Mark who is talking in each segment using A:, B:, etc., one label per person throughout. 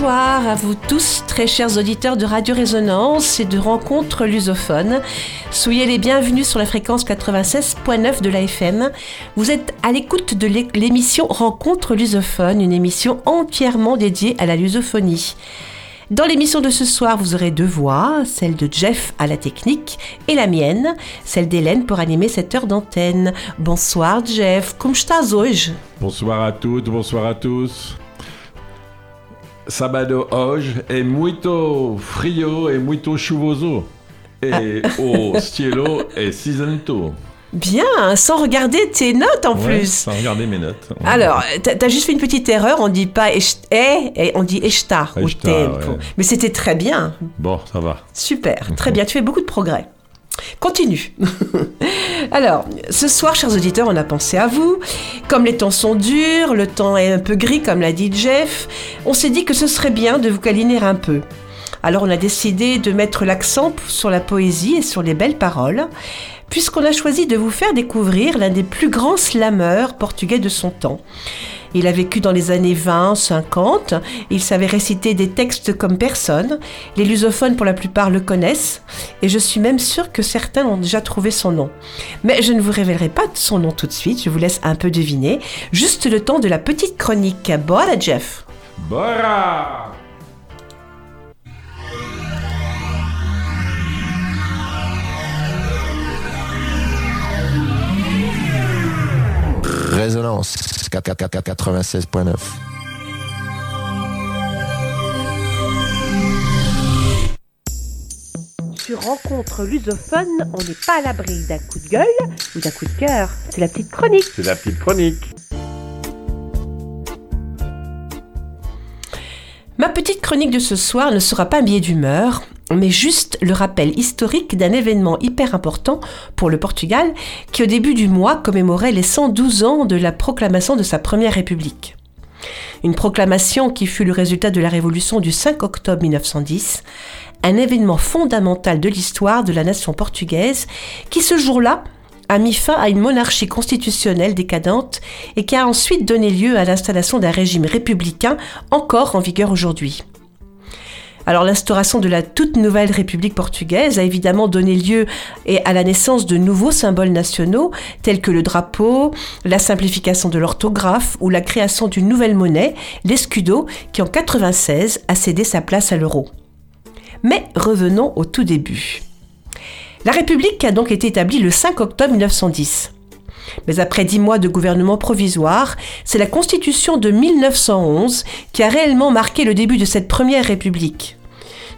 A: Bonsoir à vous tous, très chers auditeurs de Radio Résonance et de rencontres lusophones. Soyez les bienvenus sur la fréquence 96.9 de l'AFM. Vous êtes à l'écoute de l'émission Rencontres lusophones, une émission entièrement dédiée à la lusophonie. Dans l'émission de ce soir, vous aurez deux voix, celle de Jeff à la technique et la mienne, celle d'Hélène pour animer cette heure d'antenne. Bonsoir Jeff, como estás hoje?
B: Bonsoir à toutes, bonsoir à tous. Sábado hoje é muito frio e muito chuvoso. Et au cielo est cinzento.
A: Bien, sans regarder tes notes en
B: Ouais,
A: plus.
B: Sans regarder mes notes.
A: Alors, t'as as juste fait une petite erreur, on dit pas est, et on dit esta au
B: Esta,
A: tempo.
B: ouais.
A: Mais c'était très bien,
B: Bon, ça va.
A: super, très bien, tu fais beaucoup de progrès. Continue. Alors, ce soir, chers auditeurs, on a pensé à vous. Comme les temps sont durs, le temps est un peu gris, comme l'a dit Jeff, on s'est dit que ce serait bien de vous câliner un peu. Alors, on a décidé de mettre l'accent sur la poésie et sur les belles paroles, puisqu'on a choisi de vous faire découvrir l'un des plus grands slameurs portugais de son temps. Il a vécu dans les années 20, 50, il savait réciter des textes comme personne, les lusophones pour la plupart le connaissent, et je suis même sûre que certains ont déjà trouvé son nom. Mais je ne vous révélerai pas son nom tout de suite, je vous laisse un peu deviner, juste le temps de la petite chronique. Bora Jeff.
B: Bora!
C: Résonance 96.9.
A: Sur Rencontre lusophone, on n'est pas à l'abri d'un coup de gueule ou d'un coup de cœur. C'est la petite chronique.
B: C'est la petite chronique.
A: Ma petite chronique de ce soir ne sera pas un billet d'humeur, mais juste le rappel historique d'un événement hyper important pour le Portugal qui au début du mois commémorait les 112 ans de la proclamation de sa première république. Une proclamation qui fut le résultat de la révolution du 5 octobre 1910, un événement fondamental de l'histoire de la nation portugaise qui ce jour-là a mis fin à une monarchie constitutionnelle décadente et qui a ensuite donné lieu à l'installation d'un régime républicain encore en vigueur aujourd'hui. Alors l'instauration de la toute nouvelle République portugaise a évidemment donné lieu et à la naissance de nouveaux symboles nationaux tels que le drapeau, la simplification de l'orthographe ou la création d'une nouvelle monnaie, l'escudo, qui en 96 a cédé sa place à l'euro. Mais revenons au tout début. La République a donc été établie le 5 octobre 1910. Mais après dix mois de gouvernement provisoire, c'est la Constitution de 1911 qui a réellement marqué le début de cette première République.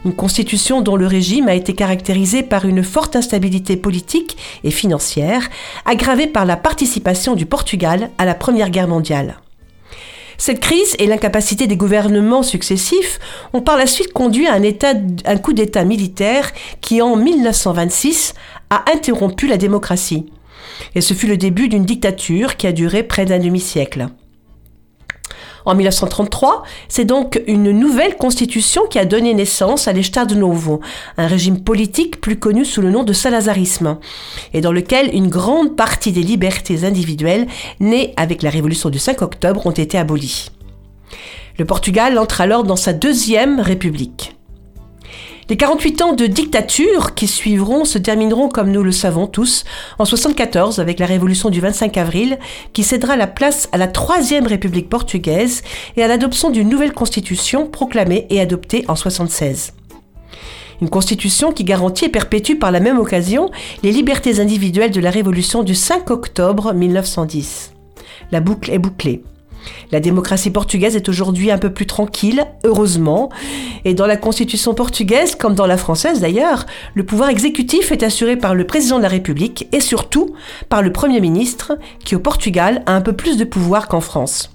A: Une constitution dont le régime a été caractérisé par une forte instabilité politique et financière, aggravée par la participation du Portugal à la Première Guerre mondiale. Cette crise et l'incapacité des gouvernements successifs ont par la suite conduit à un, coup d'État militaire qui, en 1926, a interrompu la démocratie. Et ce fut le début d'une dictature qui a duré près d'un demi-siècle. En 1933, c'est donc une nouvelle constitution qui a donné naissance à l'Estado Novo, un régime politique plus connu sous le nom de salazarisme, et dans lequel une grande partie des libertés individuelles nées avec la révolution du 5 octobre ont été abolies. Le Portugal entre alors dans sa deuxième république. Les 48 ans de dictature qui suivront se termineront, comme nous le savons tous, en 74 avec la révolution du 25 avril, qui cédera la place à la troisième République portugaise et à l'adoption d'une nouvelle constitution proclamée et adoptée en 76. Une constitution qui garantit et perpétue par la même occasion les libertés individuelles de la révolution du 5 octobre 1910. La boucle est bouclée. La démocratie portugaise est aujourd'hui un peu plus tranquille, heureusement, et dans la constitution portugaise, comme dans la française d'ailleurs, le pouvoir exécutif est assuré par le président de la République et surtout par le Premier ministre, qui au Portugal a un peu plus de pouvoir qu'en France.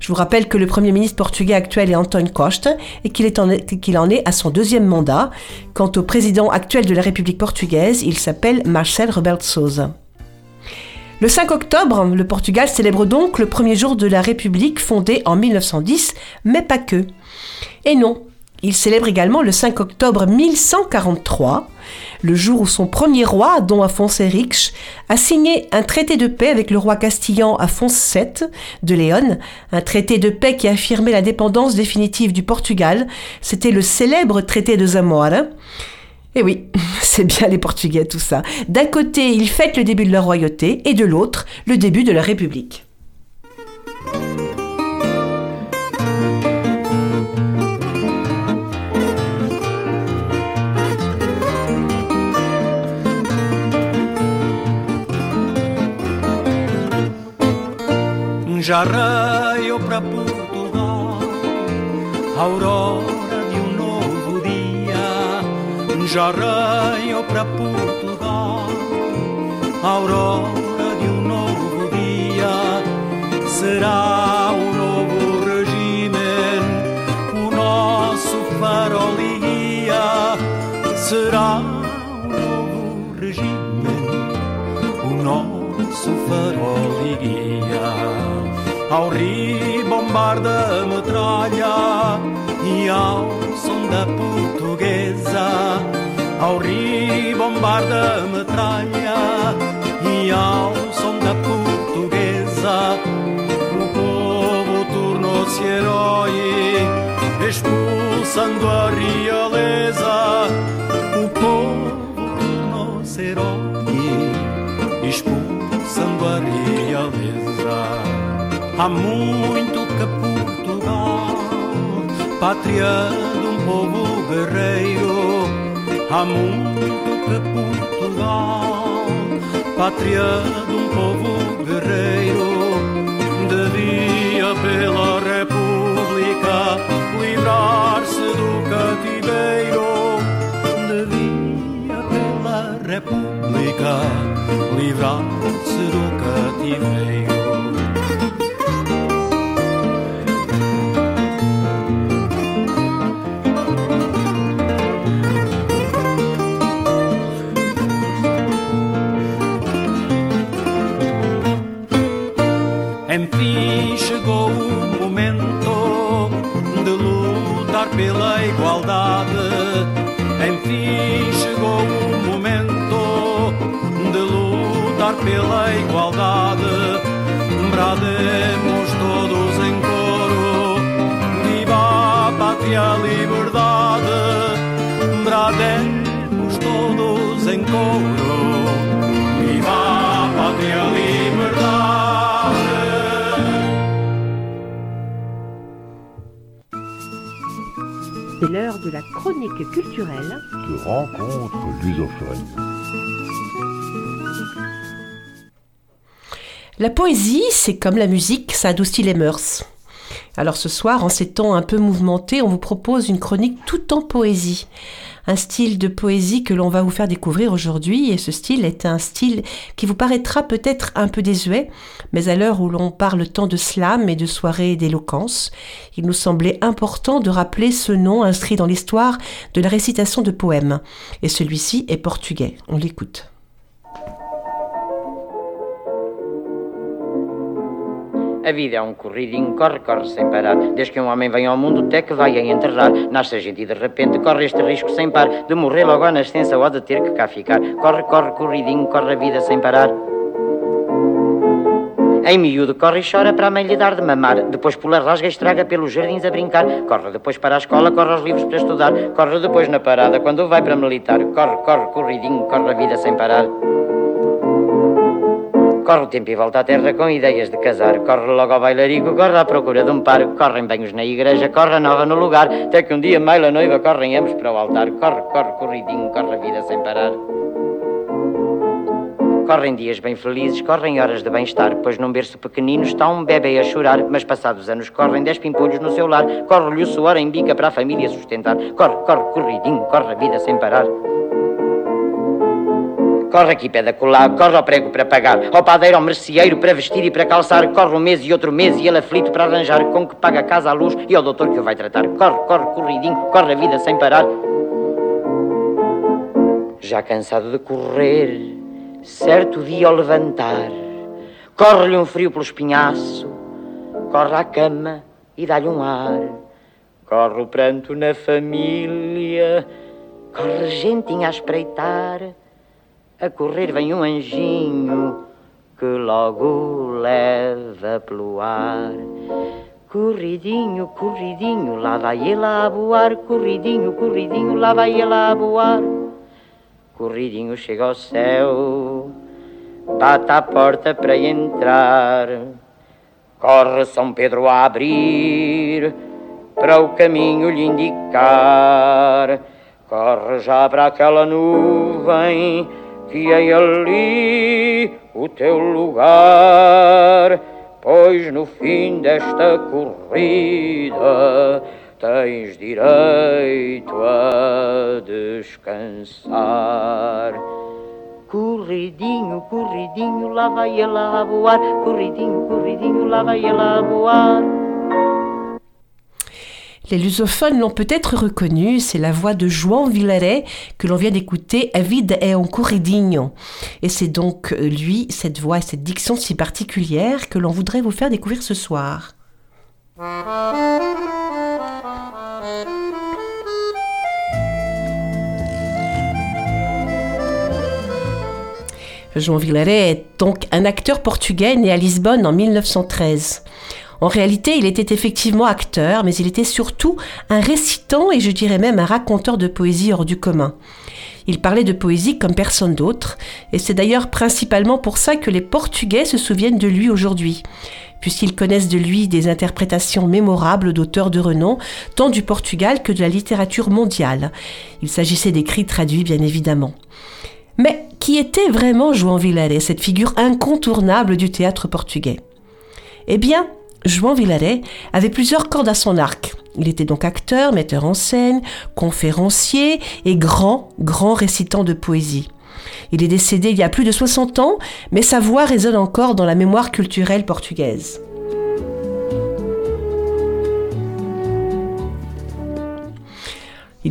A: Je vous rappelle que le Premier ministre portugais actuel est António Costa et qu'il est en- qu'il en est à son deuxième mandat. Quant au président actuel de la République portugaise, il s'appelle Marcel Rebelo de Sousa. Le 5 octobre, le Portugal célèbre donc le premier jour de la République fondée en 1910, mais pas que. Et non, Il célèbre également le 5 octobre 1143, le jour où son premier roi, Don Afonso Henriques, a signé un traité de paix avec le roi castillan Afonso VII de Léon, un traité de paix qui affirmait la dépendance définitive du Portugal. C'était le célèbre traité de Zamora. Et oui, c'est bien les Portugais tout ça. D'un côté, ils fêtent le début de leur royauté et de l'autre, le début de leur république.
D: Já raiou para Portugal, aurora de um novo dia. Será o novo regime, o nosso farol e guia. Será o novo regime, o nosso farol e guia ao ribombar da metralha e ao som da portuguesa, ao ribombar da metralha e ao som da portuguesa, o povo tornou-se herói, expulsando a realeza. O povo tornou-se herói, expulsando a realeza. Há muito que Portugal, pátria de um povo guerreiro. Há muito que Portugal, pátria de um povo guerreiro, devia pela República livrar-se do cativeiro. Devia pela República livrar-se do cativeiro. Enfim chegou o momento de lutar pela igualdade. Enfim chegou o momento de lutar pela igualdade. Brademos todos em coro, viva a pátria, liberdade.
E: Chronique culturelle
F: de rencontres lusophones.
A: La poésie, c'est comme la musique, ça adoucit les mœurs. Alors ce soir, en ces temps un peu mouvementés, on vous propose une chronique tout en poésie. Un style de poésie que l'on va vous faire découvrir aujourd'hui, et ce style est un style qui vous paraîtra peut-être un peu désuet, mais à l'heure où l'on parle tant de slam et de soirées d'éloquence, il nous semblait important de rappeler ce nom inscrit dans l'histoire de la récitation de poèmes. Et celui-ci est portugais. On l'écoute.
G: A vida é um corridinho, corre, corre sem parar. Desde que um homem vem ao mundo, até que vai a enterrar. Nasce a gente e de repente corre este risco sem par. De morrer logo à nascença ou de ter que cá ficar. Corre, corre, corridinho, corre a vida sem parar. Em miúdo corre e chora para a mãe lhe dar de mamar. Depois pula, rasga e estraga pelos jardins a brincar. Corre depois para a escola, corre aos livros para estudar. Corre depois na parada quando vai para militar. Corre, corre, corridinho, corre a vida sem parar. Corre o tempo e volta à terra com ideias de casar. Corre logo ao bailarico, corre à procura de um par. Correm banhos na igreja, corre a nova no lugar. Até que um dia maila noiva, correm ambos para o altar. Corre, corre, corridinho, corre a vida sem parar. Correm dias bem felizes, correm horas de bem-estar, pois num berço pequenino está um bebê a chorar, mas passados anos correm dez pimpolhos no seu lar, corre-lhe o suor em bica para a família sustentar, corre, corre, corridinho, corre a vida sem parar. Corre aqui pé da colar, corre ao prego para pagar, ao padeiro, ao merceeiro para vestir e para calçar, corre um mês e outro mês e ele aflito para arranjar, com que paga a casa à luz e ao doutor que o vai tratar. Corre, corre, corridinho, corre a vida sem parar. Já cansado de correr, certo dia ao levantar, corre-lhe um frio pelo espinhaço, corre à cama e dá-lhe um ar. Corre o pranto na família, corre gentinha a espreitar. A correr vem um anjinho que logo leva pelo ar. Corridinho, corridinho, lá vai ele a voar. Corridinho, corridinho, lá vai ele a voar. Corridinho chega ao céu, bate à porta para entrar. Corre São Pedro a abrir, para o caminho lhe indicar. Corre já para aquela nuvem, que ali o teu lugar. Pois no fim desta corrida tens direito a descansar. Corridinho, corridinho, lá vai ela a voar. Corridinho, corridinho, lá vai ela a voar.
A: Les lusophones l'ont peut-être reconnu, c'est la voix de João Villaret que l'on vient d'écouter, Avid e un corridinho. Et c'est donc euh, lui, cette voix et cette diction si particulière que l'on voudrait vous faire découvrir ce soir. João Villaret est donc un acteur portugais né à Lisbonne en 1913. En réalité, il était effectivement acteur, mais il était surtout un récitant et je dirais même un raconteur de poésie hors du commun. Il parlait de poésie comme personne d'autre, et c'est d'ailleurs principalement pour ça que les Portugais se souviennent de lui aujourd'hui, puisqu'ils connaissent de lui des interprétations mémorables d'auteurs de renom, tant du Portugal que de la littérature mondiale. Il s'agissait d'écrits traduits, bien évidemment. Mais qui était vraiment João Villaret, cette figure incontournable du théâtre portugais? Eh bien, João Villaret avait plusieurs cordes à son arc. Il était donc acteur, metteur en scène, conférencier et grand, grand récitant de poésie. Il est décédé il y a plus de 60 ans, mais sa voix résonne encore dans la mémoire culturelle portugaise.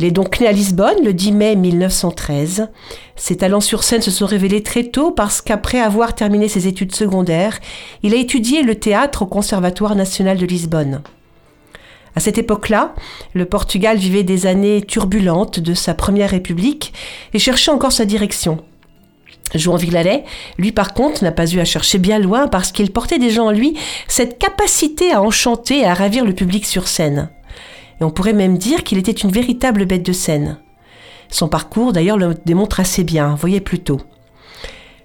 A: Il est donc né à Lisbonne le 10 mai 1913. Ses talents sur scène se sont révélés très tôt parce qu'après avoir terminé ses études secondaires, il a étudié le théâtre au Conservatoire national de Lisbonne. À cette époque-là, le Portugal vivait des années turbulentes de sa première république et cherchait encore sa direction. João Villaret, lui par contre, n'a pas eu à chercher bien loin parce qu'il portait déjà en lui cette capacité à enchanter et à ravir le public sur scène. On pourrait même dire qu'il était une véritable bête de scène. Son parcours d'ailleurs le démontre assez bien, voyez plutôt.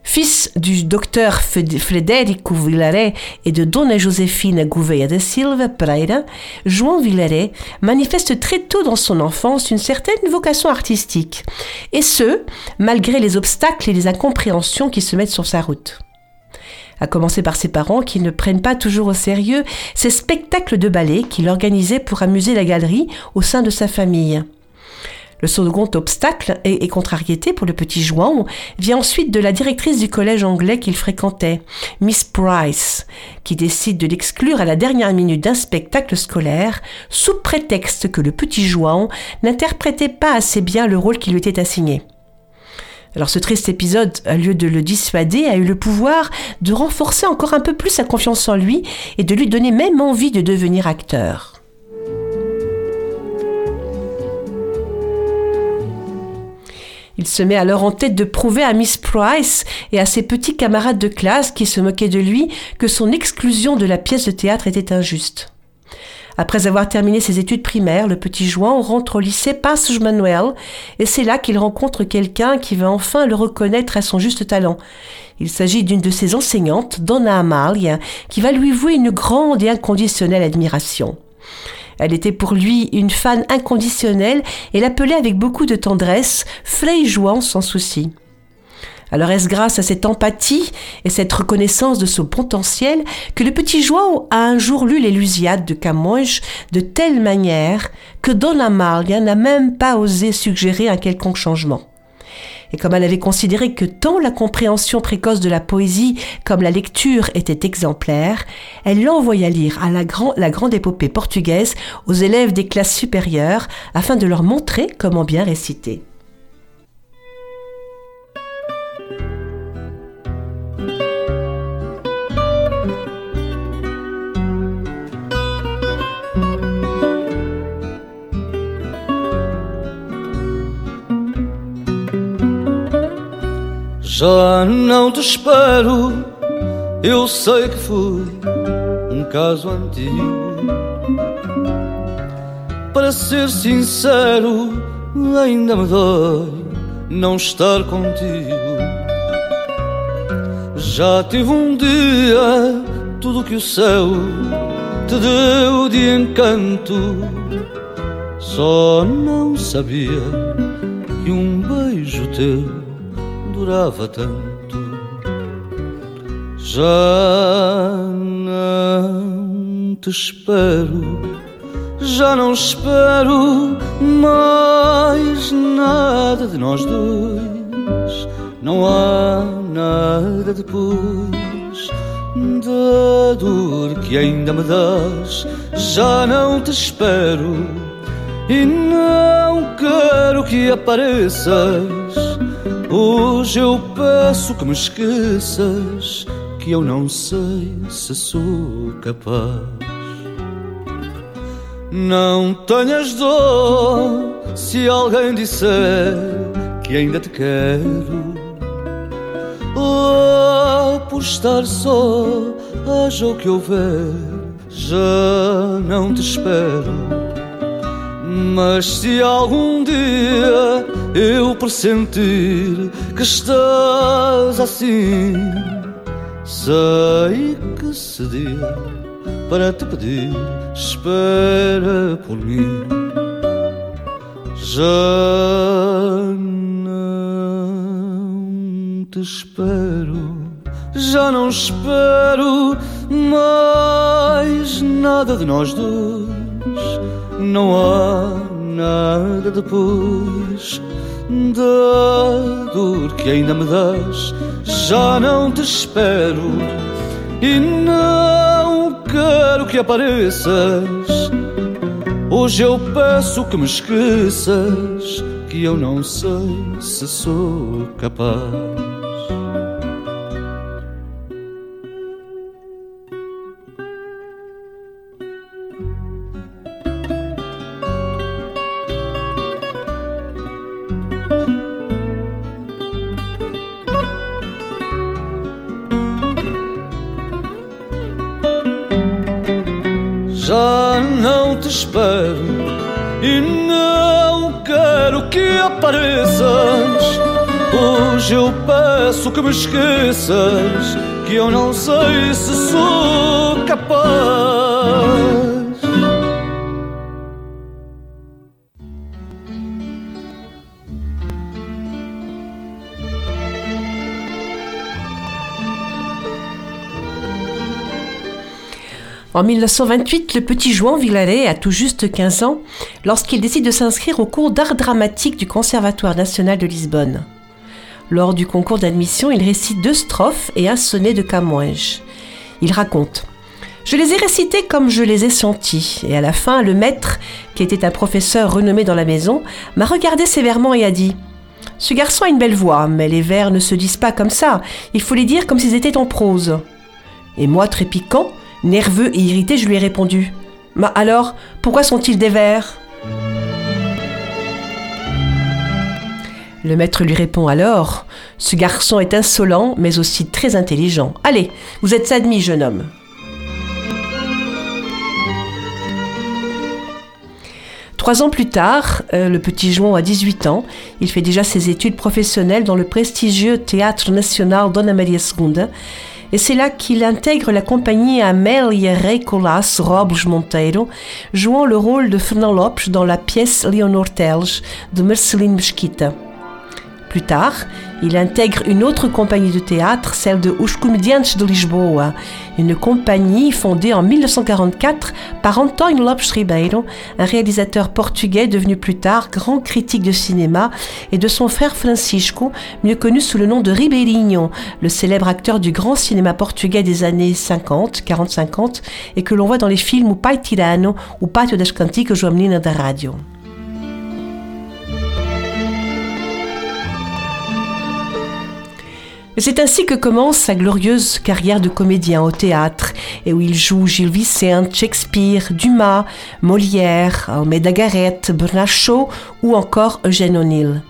A: Fils du docteur Frederico Villaret et de Dona Josefina Gouveia da Silva Pereira, João Villaret manifeste très tôt dans son enfance une certaine vocation artistique, et ce, malgré les obstacles et les incompréhensions qui se mettent sur sa route à commencer par ses parents qui ne prennent pas toujours au sérieux ces spectacles de ballet qu'il organisait pour amuser la galerie au sein de sa famille. Le second obstacle et, contrariété pour le petit João vient ensuite de la directrice du collège anglais qu'il fréquentait, Miss Price, qui décide de l'exclure à la dernière minute d'un spectacle scolaire sous prétexte que le petit João n'interprétait pas assez bien le rôle qui lui était assigné. Alors ce triste épisode, au lieu de le dissuader, a eu le pouvoir de renforcer encore un peu plus sa confiance en lui et de lui donner même envie de devenir acteur. Il se met alors en tête de prouver à Miss Price et à ses petits camarades de classe qui se moquaient de lui que son exclusion de la pièce de théâtre était injuste. Après avoir terminé ses études primaires, le petit João rentre au lycée Passos Manuel et c'est là qu'il rencontre quelqu'un qui va enfin le reconnaître à son juste talent. Il s'agit d'une de ses enseignantes, Donna Amalia, qui va lui vouer une grande et inconditionnelle admiration. Elle était pour lui une fan inconditionnelle et l'appelait avec beaucoup de tendresse Frei João sans souci. Alors est-ce grâce à cette empathie et cette reconnaissance de son potentiel que le petit João a un jour lu l'Élusiade de Camões de telle manière que Dona Amalia n'a même pas osé suggérer un quelconque changement? Et comme elle avait considéré que tant la compréhension précoce de la poésie comme la lecture était exemplaire, elle l'envoya lire à la grande épopée portugaise aux élèves des classes supérieures afin de leur montrer comment bien réciter.
H: Já não te espero, eu sei que foi um caso antigo. Para ser sincero, ainda me dói não estar contigo. Já tive um dia tudo que o céu te deu de encanto. Só não sabia que um beijo teu durava tanto. Já não te espero, já não espero mais nada de nós dois. Não há nada depois da dor que ainda me dás. Já não te espero e não quero que apareças. Hoje eu peço que me esqueças, que eu não sei se sou capaz. Não tenhas dor se alguém disser que ainda te quero. Oh, por estar só, haja o que houver, já não te espero. Mas se algum dia eu pressentir que estás assim, sei que seria para te pedir, espera por mim. Já não te espero, já não espero mais nada de nós dois. Não há nada depois da dor que ainda me dás. Já não te espero e não quero que apareças. Hoje eu peço que me esqueças, que eu não sei se sou capaz. Que me eu não se.
A: En 1928, le petit Jouan Villaret a tout juste 15 ans lorsqu'il décide de s'inscrire au cours d'art dramatique du Conservatoire national de Lisbonne. Lors du concours d'admission, il récite deux strophes et un sonnet de Camões. Il raconte Je les ai récités comme je les ai sentis, et à la fin, le maître, qui était un professeur renommé dans la maison, m'a regardé sévèrement et a dit Ce garçon a une belle voix, mais les vers ne se disent pas comme ça, il faut les dire comme s'ils étaient en prose. Et moi, très piquant, Nerveux et irrité, je lui ai répondu Mais alors, pourquoi sont-ils des vers? Le maître lui répond alors Ce garçon est insolent, mais aussi très intelligent. Allez, vous êtes admis, jeune homme. Trois ans plus tard, euh, le petit Jouan a 18 ans. Il fait déjà ses études professionnelles dans le prestigieux Théâtre National Dona Maria II et c'est là qu'il intègre la compagnie Amélia Reicolas Robles Monteiro, jouant le rôle de Fernand Lopes dans la pièce Leonor Telge de Marceline Mesquita. Plus tard, il intègre une autre compagnie de théâtre, celle de Os de Lisboa, une compagnie fondée en 1944 par António Lopes Ribeiro, un réalisateur portugais devenu plus tard grand critique de cinéma, et de son frère Francisco, mieux connu sous le nom de Ribeirinho, le célèbre acteur du grand cinéma portugais des années 50, 40-50, et que l'on voit dans les films Pai Tirano ou Pátio das Cantigas ou da Radio. C'est ainsi que commence sa glorieuse carrière de comédien au théâtre, et où il joue Gilles Vicente, Shakespeare, Dumas, Molière, Almeida Garrett, Bernard Shaw ou encore Eugène O'Neill.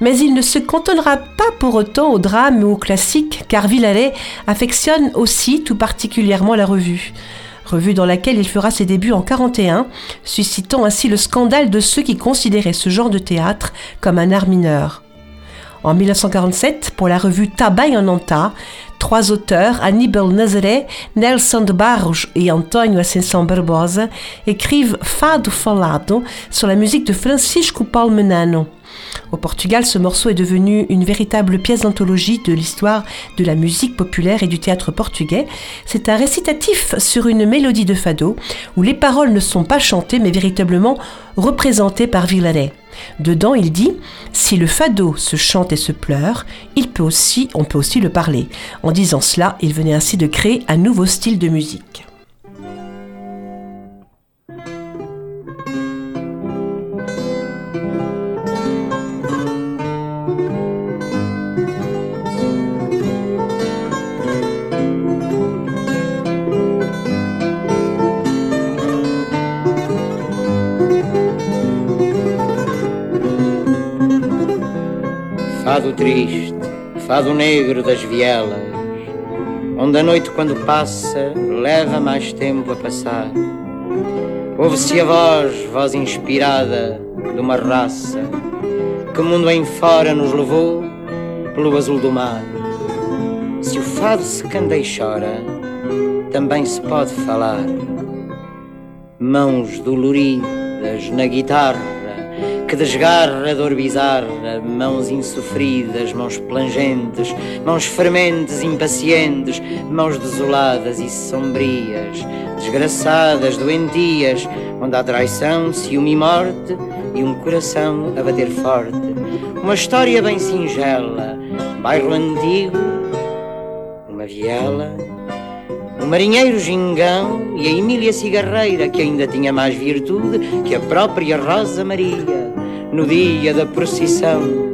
A: Mais il ne se cantonnera pas pour autant au drame ou au classique, car Villaret affectionne aussi tout particulièrement la revue. Revue dans laquelle il fera ses débuts en 41, suscitant ainsi le scandale de ceux qui considéraient ce genre de théâtre comme un art mineur. En 1947, pour la revue Tabac en Anta, trois auteurs, Aníbal Nazaré, Nelson de Barros et Antonio Ascensão Barbosa, écrivent Fado Falado sur la musique de Francisco Palmenano. Au Portugal, ce morceau est devenu une véritable pièce d'anthologie de l'histoire de la musique populaire et du théâtre portugais. C'est un récitatif sur une mélodie de fado où les paroles ne sont pas chantées mais véritablement représentées par Villaret. Dedans, il dit Si le fado se chante et se pleure, il peut aussi, on peut aussi le parler. En disant cela, il venait ainsi de créer un nouveau style de musique.
G: Triste, fado negro das vielas, onde a noite quando passa leva mais tempo a passar. Ouve-se a voz, voz inspirada de uma raça que mundo em fora nos levou pelo azul do mar. Se o fado se canta e chora, também se pode falar. Mãos doloridas na guitarra que desgarra dor bizarra, mãos insofridas, mãos plangentes, mãos frementes, impacientes, mãos desoladas e sombrias, desgraçadas, doentias, onde há traição, ciúme e morte, e um coração a bater forte. Uma história bem singela, bairro antigo, uma viela, um marinheiro gingão e a Emília Cigarreira, que ainda tinha mais virtude que a própria Rosa Maria no dia da procissão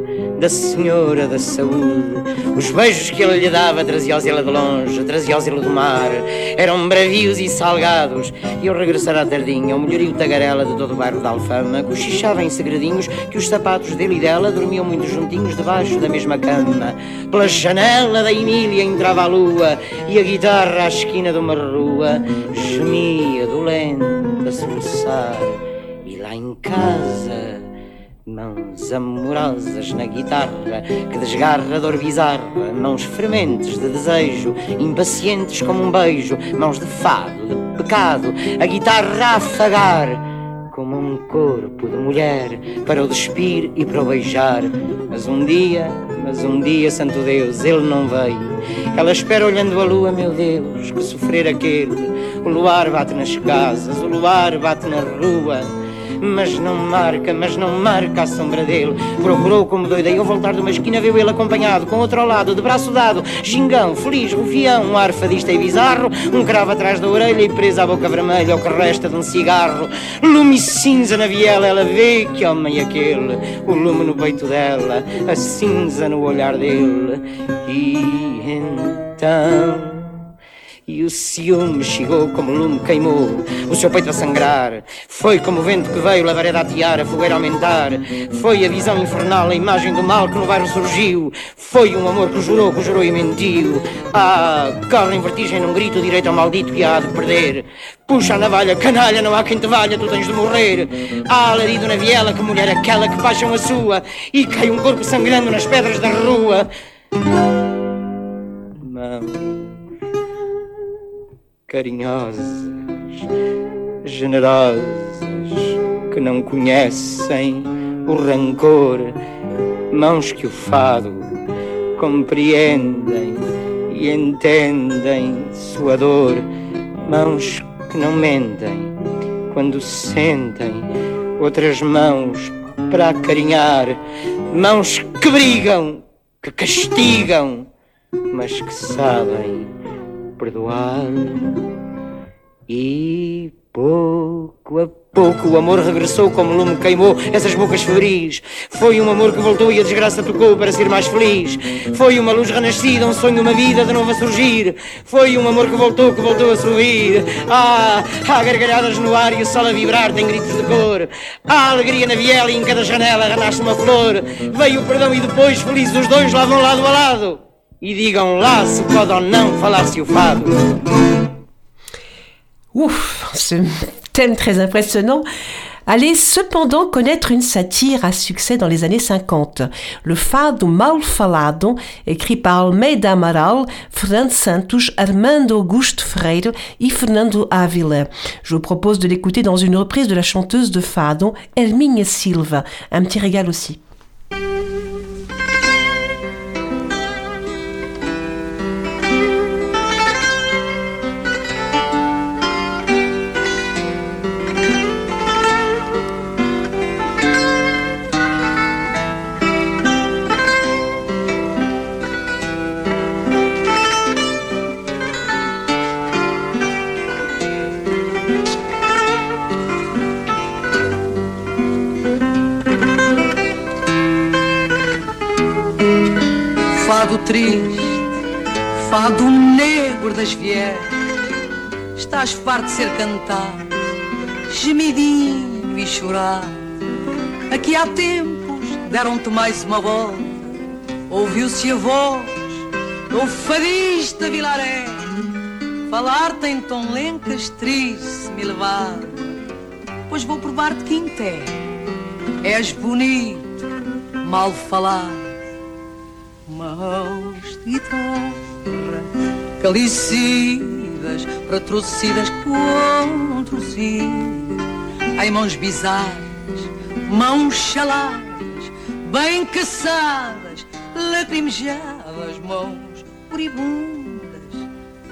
G: da Senhora da Saúde. Os beijos que ele lhe dava trazia-os ela de longe, trazia-os ele do mar. Eram bravios e salgados. E ao regressar à tardinha, o melhorio tagarela de todo o bairro da Alfama cochichava em segredinhos que os sapatos dele e dela dormiam muito juntinhos debaixo da mesma cama. Pela janela da Emília entrava a lua e a guitarra à esquina de uma rua gemia dolente a soluçar. E lá em casa Mãos amorosas na guitarra que desgarra dor bizarra, mãos frementes de desejo, impacientes como um beijo, mãos de fado, de pecado, a guitarra a afagar como um corpo de mulher para o despir e para o beijar. Mas um dia, mas um dia, santo Deus, ele não veio. Ela espera olhando a lua, meu Deus, que sofrer aquele. O luar bate nas casas, o luar bate na rua mas não marca, mas não marca a sombra dele. Procurou como doida e ao voltar de uma esquina viu ele acompanhado, com outro ao lado, de braço dado, gingão, feliz, rufião, um ar fadista e bizarro, um cravo atrás da orelha e presa à boca vermelha, o que resta de um cigarro. Lume cinza na viela, ela vê que homem aquele, o lume no peito dela, a cinza no olhar dele. E então e o ciúme chegou como o lume queimou. O seu peito a sangrar. Foi como o vento que veio lavareda a tiar A fogueira aumentar. Foi a visão infernal, a imagem do mal que no bairro surgiu. Foi um amor que jurou, que jurou e mentiu. Ah, corre em vertigem num grito direito ao maldito que há de perder. Puxa a navalha, canalha, não há quem te valha, tu tens de morrer. Há alarido na viela, que mulher aquela que paixão a sua, e cai um corpo sangrando nas pedras da rua. Mão carinhosas, generosas, que não conhecem o rancor, mãos que o fado compreendem e entendem sua dor, mãos que não mentem quando sentem outras mãos para acarinhar, mãos que brigam, que castigam, mas que sabem perdoar e pouco a pouco o amor regressou como lume queimou essas bocas febris. Foi um amor que voltou e a desgraça tocou para ser mais feliz. Foi uma luz renascida, um sonho, uma vida de novo a surgir. Foi um amor que voltou, que voltou a sorrir. Ah, há gargalhadas no ar e o sol a vibrar tem gritos de cor. Há alegria na viela e em cada janela renasce uma flor. Veio o perdão e depois, felizes os dois, lá vão lado a lado. E fado.
A: Ouf, ce thème très impressionnant allait cependant connaître une satire à succès dans les années 50. Le fado mal falado, écrit par Almeida Amaral, Fernando Santos, Armando Augusto Freire et Fernando Ávila. Je vous propose de l'écouter dans une reprise de la chanteuse de fado, Herminha Silva. Un petit régal aussi.
I: Fado negro das vieres, estás farto de ser cantado, gemidinho e chorado. Aqui há tempos deram-te mais uma volta, ouviu-se a voz do fadista Vilaré, falar-te em tom lencastrice me levar, pois vou provar-te quinté, és bonito, mal falado. Mãos de calicidas, retrocedidas, contorcidas, em mãos bizarras, mãos chaladas, bem caçadas, lacrimejadas, mãos moribundas,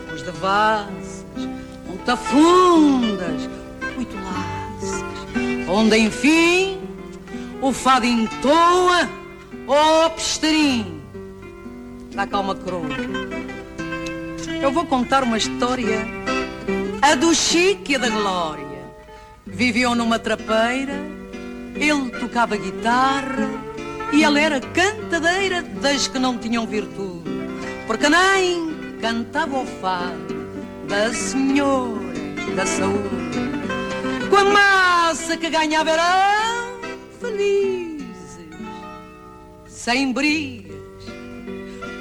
I: mãos devassas, muito afundas, muito laças, onde enfim o fado entoa, ó oh, pestarim, Dá calma, coroa. Eu vou contar uma história, a do Chico e da Glória. Viviam numa trapeira, ele tocava guitarra e ela era cantadeira das que não tinham virtude, porque nem cantava o fado da senhora da saúde. Com a massa que ganhava eram felizes, sem briga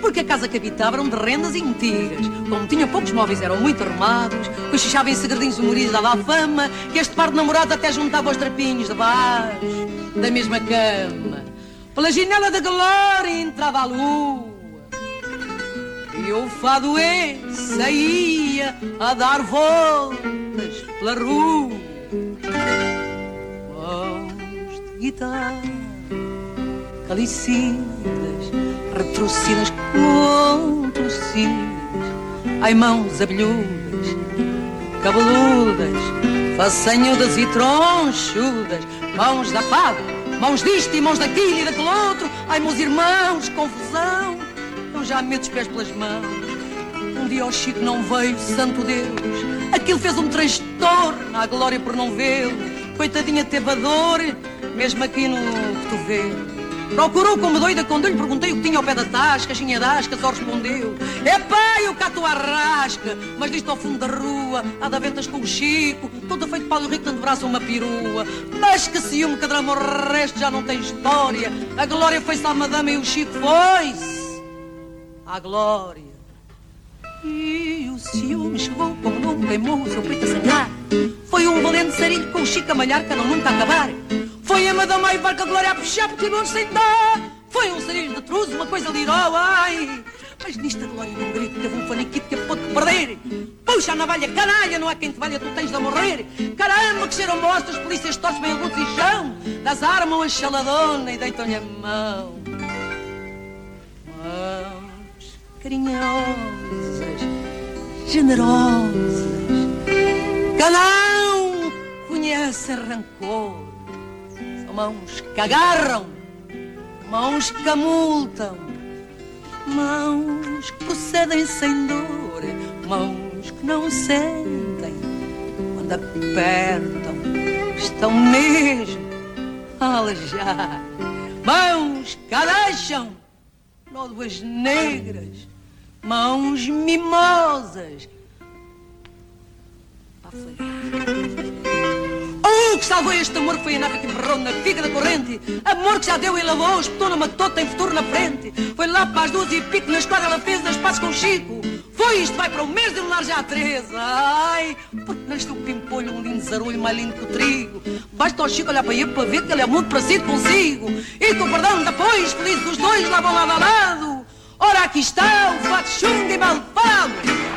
I: porque a casa que habitavam eram de rendas e mentiras. Como tinha poucos móveis, eram muito arrumados, cochichavam em segredinhos humoridos, dava a fama que este par de namorados até juntava os trapinhos debaixo da mesma cama. Pela janela da glória entrava a lua e o fado é saía a dar voltas pela rua. Mãos de guitarra, calicidas, retrocedidas, contorcidas, ai mãos abelhudas, cabeludas, façanhudas e tronchudas, mãos da fada, mãos disto e mãos daquilo e daquele outro, ai meus irmãos, confusão, não já meto os pés pelas mãos. Um dia o Chico não veio, santo Deus, aquilo fez um transtorno, à glória por não vê-lo, coitadinha teve a dor, mesmo aqui no cotovelo. Procurou como doida quando eu lhe perguntei o que tinha ao pé da tasca, a da asca só respondeu: É pai, eu cato a rasca, mas disto ao fundo da rua, há de aventas com o Chico, todo feito para o rico, tanto braço uma perua. Mas que ciúme, que drama, o resto já não tem história. A glória foi-se à madama e o Chico foi-se à glória. E o ciúme chegou como não queimou o seu peito a sangrar. Foi um valente sarilho com o Chico a malhar, que não nunca acabar. Foi a madama e barca de glória a puxar porque não sem dar. Foi um sarilho de truz, uma coisa lirou, ai. Mas nisto a glória num grito teve um faniquito que pôde perder. Puxa a navalha, canalha, não há quem te valha, tu tens de morrer. Caramba, que cheiram mostras, polícias torcem bem agudos e chão. Das armas a chaladona e deitam-lhe a mão. Mãos carinhosas, generosas, que não conhecem rancor mãos que agarram, mãos que amultam, mãos que procedem sem dor, mãos que não sentem quando apertam estão mesmo a alejar. Mãos que deixam, nódoas negras, mãos mimosas. Salvou este amor que foi a nave que berrou na figa da corrente. Amor que já deu e lavou, espetou na matou, tem futuro na frente. Foi lá para as duas e pico na esquadra, ela fez as pazes com Chico. Foi isto, vai para o mês de lunar já Teresa. Ai, porque nasceu o pimpolho, um lindo zarulho mais lindo que o trigo. Basta ao Chico olhar para ele para ver que ele é muito parecido consigo. E com perdão depois, felizes os dois lá vão lado a lado. Ora, aqui está o fato chungo e malvado.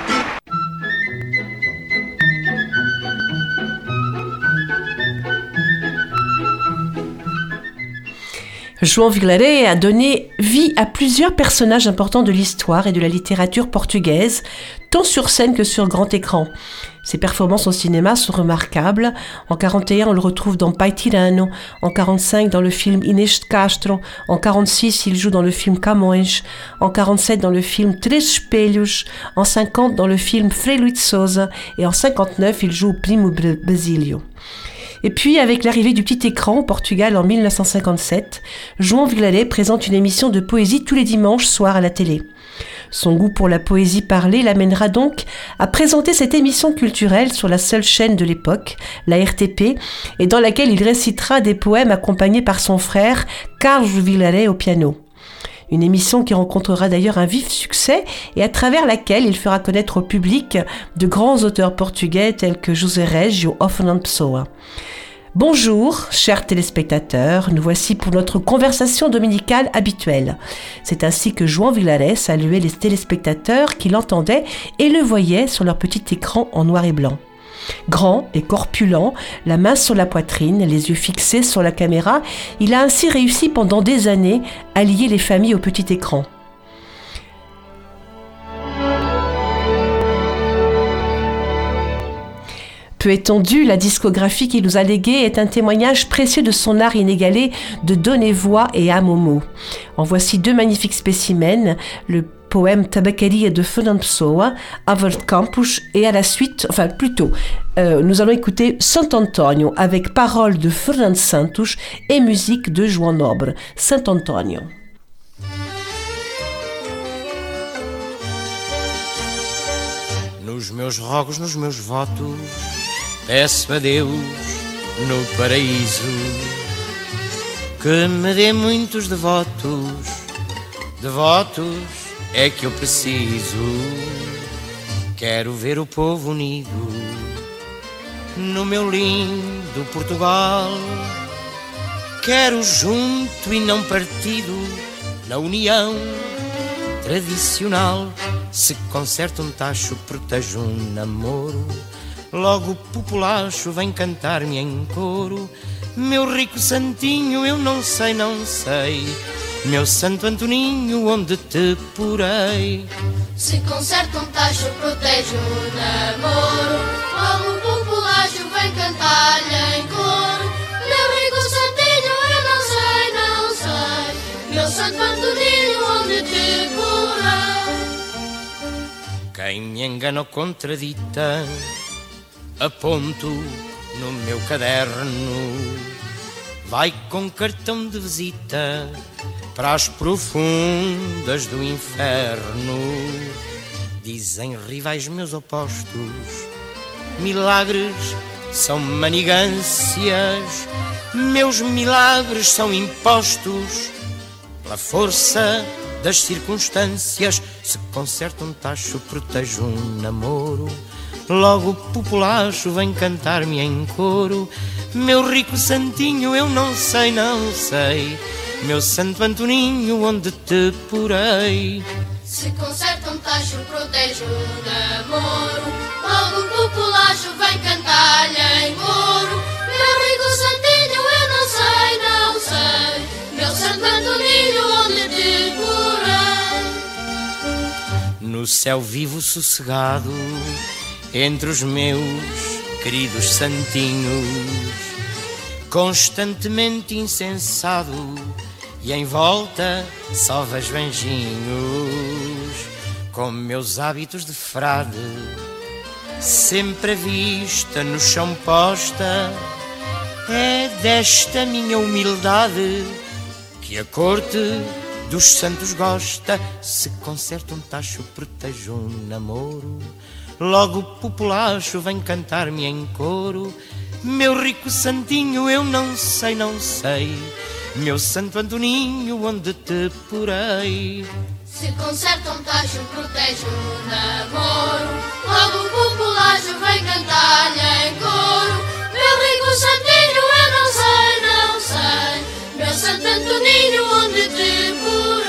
A: João Vilaret a donné vie à plusieurs personnages importants de l'histoire et de la littérature portugaise, tant sur scène que sur grand écran. Ses performances au cinéma sont remarquables. En 41, on le retrouve dans Pai Tirano. En 45, dans le film Inês Castro. En 46, il joue dans le film Camões. En 47, dans le film Tres Espelhos. En 50, dans le film Frei Souza. Et en 59, il joue Primo Basílio. Et puis, avec l'arrivée du petit écran au Portugal en 1957, João Vilalet présente une émission de poésie tous les dimanches soirs à la télé. Son goût pour la poésie parlée l'amènera donc à présenter cette émission culturelle sur la seule chaîne de l'époque, la RTP, et dans laquelle il récitera des poèmes accompagnés par son frère Carlos Vilaret au piano. Une émission qui rencontrera d'ailleurs un vif succès et à travers laquelle il fera connaître au public de grands auteurs portugais tels que José ou Fernando Pessoa. Bonjour, chers téléspectateurs, nous voici pour notre conversation dominicale habituelle. C'est ainsi que João Villaret saluait les téléspectateurs qui l'entendaient et le voyaient sur leur petit écran en noir et blanc. Grand et corpulent, la main sur la poitrine, les yeux fixés sur la caméra, il a ainsi réussi pendant des années à lier les familles au petit écran. Peu étendue, la discographie qu'il nous a léguée est un témoignage précieux de son art inégalé de donner voix et âme aux mots. En voici deux magnifiques spécimens, poème Tabacaria de Fernando Pessoa, Albert Campos, et à la suite, enfin plutôt, euh, nous allons écouter Saint Antonio avec paroles de Fernando Santos et musique de João Nobre. Saint Antonio.
G: Nos meus rogos, nos meus votos, peço a Deus no paraíso que me dê muitos devotos, devotos é que eu preciso. Quero ver o povo unido no meu lindo Portugal. Quero junto e não partido na união tradicional. Se conserta um tacho, protejo um namoro. Logo o populacho vem cantar-me em coro. Meu rico santinho, eu não sei, não sei. Meu santo Antoninho, onde te porei?
J: Se conserta um tacho, protege o namoro. Logo o populacho vem cantar-lhe em coro. Meu rico santinho, eu não sei, não sei. Meu santo Antoninho, onde te porei?
G: Quem me engana ou contradita, aponto no meu caderno. Vai com cartão de visita para as profundas do inferno. Dizem rivais meus opostos, milagres são manigâncias, meus milagres são impostos pela força das circunstâncias. Se conserta um tacho, protejo um namoro. Logo o populacho vem cantar-me em coro. Meu rico santinho, eu não sei, não sei. Meu santo Antoninho, onde te porei?
J: Se conserta um tacho, protege o namoro. Logo o populacho vem cantar-lhe em coro. Meu rico santinho, eu não sei, não sei. Meu santo Antoninho, onde te porei?
G: No céu vivo sossegado, entre os meus queridos santinhos, constantemente insensado e em volta só vejo anjinhos, com meus hábitos de frade, sempre a vista no chão posta,
K: É desta minha humildade que a corte dos santos gosta. Se conserta um tacho, proteja um namoro. Logo o populacho vem cantar-me em coro. Meu rico santinho, eu não sei, não sei. Meu santo Antoninho, onde te porei?
J: Se conserta um tacho, protege o namoro. Logo o populacho vem cantar-lhe em coro. Meu rico santinho, eu não sei, não sei. Meu santo Antoninho, onde te porei?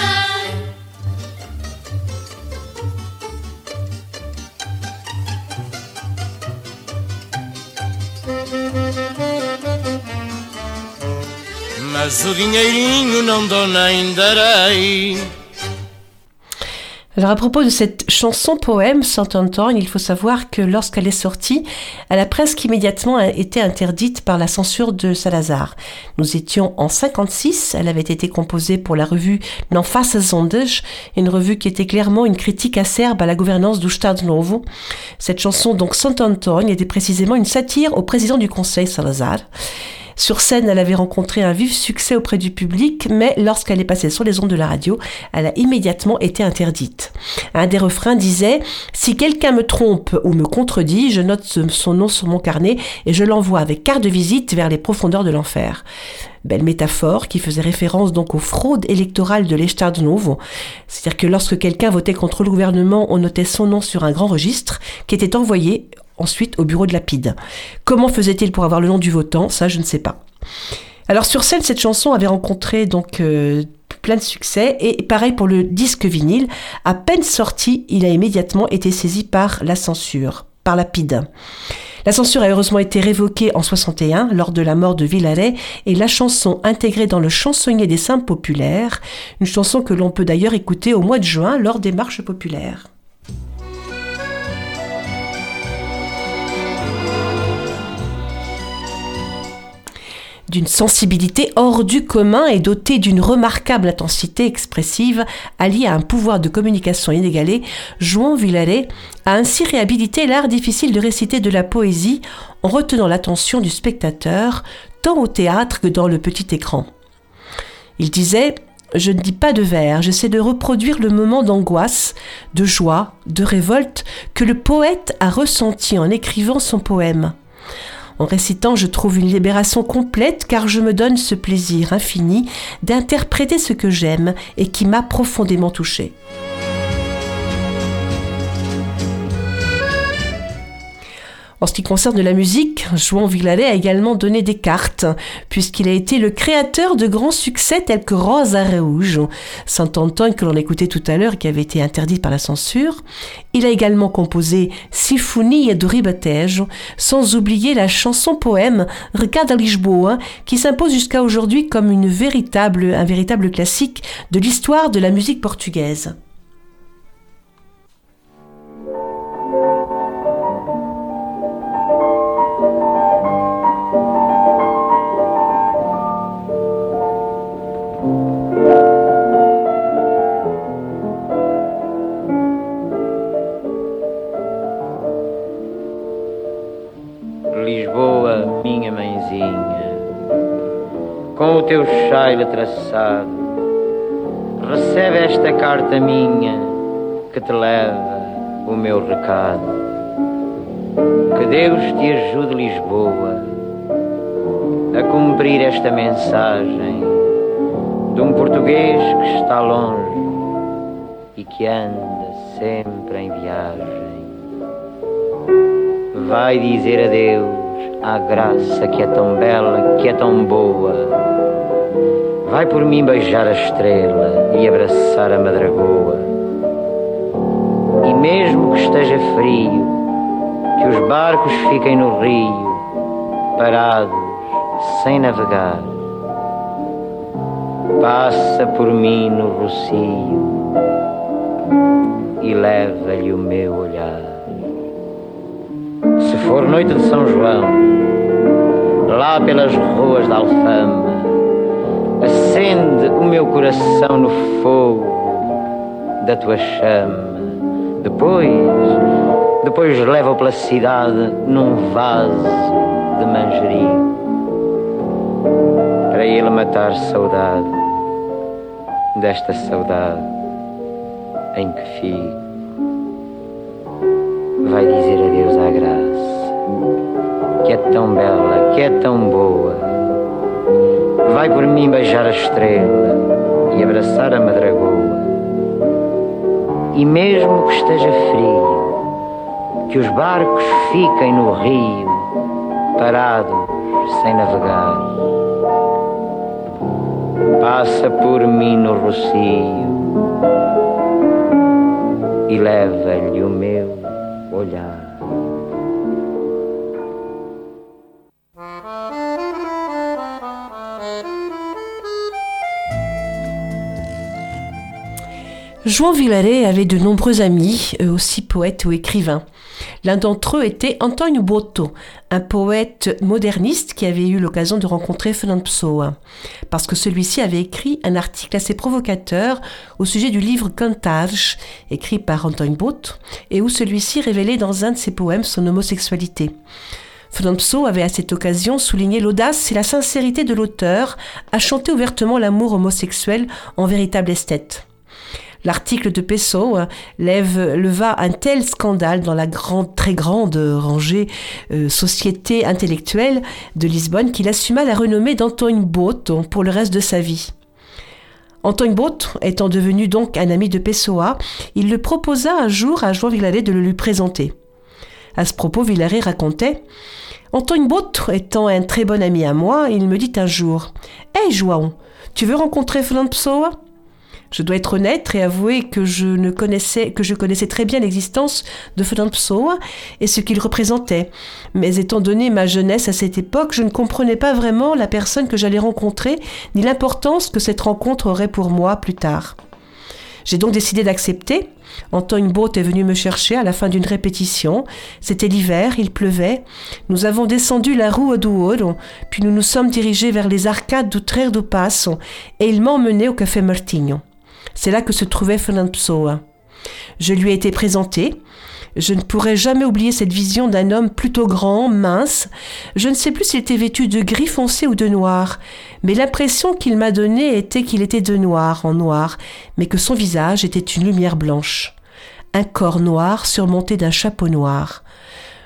K: Mas o dinheirinho não dou nem darei.
A: Alors à propos de cette chanson poème Saint-Antoine, il faut savoir que lorsqu'elle est sortie, elle a presque immédiatement été interdite par la censure de Salazar. Nous étions en 56, elle avait été composée pour la revue N'enface Sondage, une revue qui était clairement une critique acerbe à la gouvernance du Stade Novo. Cette chanson donc Saint-Antoine était précisément une satire au président du conseil Salazar. Sur scène, elle avait rencontré un vif succès auprès du public, mais lorsqu'elle est passée sur les ondes de la radio, elle a immédiatement été interdite. Un des refrains disait Si quelqu'un me trompe ou me contredit, je note son nom sur mon carnet et je l'envoie avec carte de visite vers les profondeurs de l'enfer. Belle métaphore qui faisait référence donc aux fraudes électorales de l'Estado Novo. C'est-à-dire que lorsque quelqu'un votait contre le gouvernement, on notait son nom sur un grand registre qui était envoyé ensuite au bureau de la PIDE. Comment faisait-il pour avoir le nom du votant? Ça, je ne sais pas. Alors sur scène, cette chanson avait rencontré donc euh, plein de succès et pareil pour le disque vinyle. À peine sorti, il a immédiatement été saisi par la censure, par la PIDE. La censure a heureusement été révoquée en 61 lors de la mort de Villaret et la chanson intégrée dans le chansonnier des simples populaires, une chanson que l'on peut d'ailleurs écouter au mois de juin lors des marches populaires. D'une sensibilité hors du commun et dotée d'une remarquable intensité expressive, alliée à un pouvoir de communication inégalé, Juan Villaret a ainsi réhabilité l'art difficile de réciter de la poésie en retenant l'attention du spectateur, tant au théâtre que dans le petit écran. Il disait je ne dis pas de vers, j'essaie de reproduire le moment d'angoisse, de joie, de révolte que le poète a ressenti en écrivant son poème. En récitant, je trouve une libération complète car je me donne ce plaisir infini d'interpréter ce que j'aime et qui m'a profondément touché. En ce qui concerne la musique, Juan Villalet a également donné des cartes, puisqu'il a été le créateur de grands succès tels que Rosa Rouge, Saint-Antoine que l'on écoutait tout à l'heure qui avait été interdit par la censure. Il a également composé Sinfonia do Ribatejo, sans oublier la chanson-poème Recada Lisboa, qui s'impose jusqu'à aujourd'hui comme un véritable classique de l'histoire de la musique portugaise.
G: Com o teu cheiro traçado, recebe esta carta minha que te leva o meu recado. Que Deus te ajude, Lisboa, a cumprir esta mensagem de um português que está longe e que anda sempre em viagem. Vai dizer adeus à graça que é tão bela, que é tão boa. Vai por mim beijar a estrela e abraçar a madragoa. E mesmo que esteja frio, que os barcos fiquem no rio, parados, sem navegar. Passa por mim no rocio e leva-lhe o meu olhar. For noite de São João, lá pelas ruas da Alfama, acende o meu coração no fogo da tua chama. Depois, depois leva-o pela cidade num vaso de manjerim. para ele matar saudade desta saudade em que fico. Tão bela, que é tão boa. Vai por mim beijar a estrela e abraçar a madragoa. E mesmo que esteja frio, que os barcos fiquem no rio, parados, sem navegar. Passa por mim no rocio e leva-lhe o meu olhar.
A: João Villaret avait de nombreux amis, eux aussi poètes ou écrivains. L'un d'entre eux était Antonio Boto, un poète moderniste qui avait eu l'occasion de rencontrer Fernand Pessoa, parce que celui-ci avait écrit un article assez provocateur au sujet du livre Cantage, écrit par Antonio Boto, et où celui-ci révélait dans un de ses poèmes son homosexualité. Fernand avait à cette occasion souligné l'audace et la sincérité de l'auteur à chanter ouvertement l'amour homosexuel en véritable esthète. L'article de Pessoa lève, leva un tel scandale dans la grande, très grande rangée euh, société intellectuelle de Lisbonne qu'il assuma la renommée d'Antoine Boto pour le reste de sa vie. Antoine Boto, étant devenu donc un ami de Pessoa, il le proposa un jour à João Villaret de le lui présenter. À ce propos, Villaret racontait Antoine Boto étant un très bon ami à moi, il me dit un jour Hé hey, João, tu veux rencontrer Fernand Pessoa? Je dois être honnête et avouer que je ne connaissais que je connaissais très bien l'existence de Fernand Pessoa et ce qu'il représentait. Mais étant donné ma jeunesse à cette époque, je ne comprenais pas vraiment la personne que j'allais rencontrer ni l'importance que cette rencontre aurait pour moi plus tard. J'ai donc décidé d'accepter. Antoine Boat est venu me chercher à la fin d'une répétition. C'était l'hiver, il pleuvait. Nous avons descendu la rue do Ouro, puis nous nous sommes dirigés vers les arcades du Trère do Passo, et il m'a emmené au café Martignon. C'est là que se trouvait Fernand Pessoa. Je lui ai été présenté. Je ne pourrai jamais oublier cette vision d'un homme plutôt grand, mince. Je ne sais plus s'il était vêtu de gris foncé ou de noir, mais l'impression qu'il m'a donnée était qu'il était de noir en noir, mais que son visage était une lumière blanche. Un corps noir surmonté d'un chapeau noir.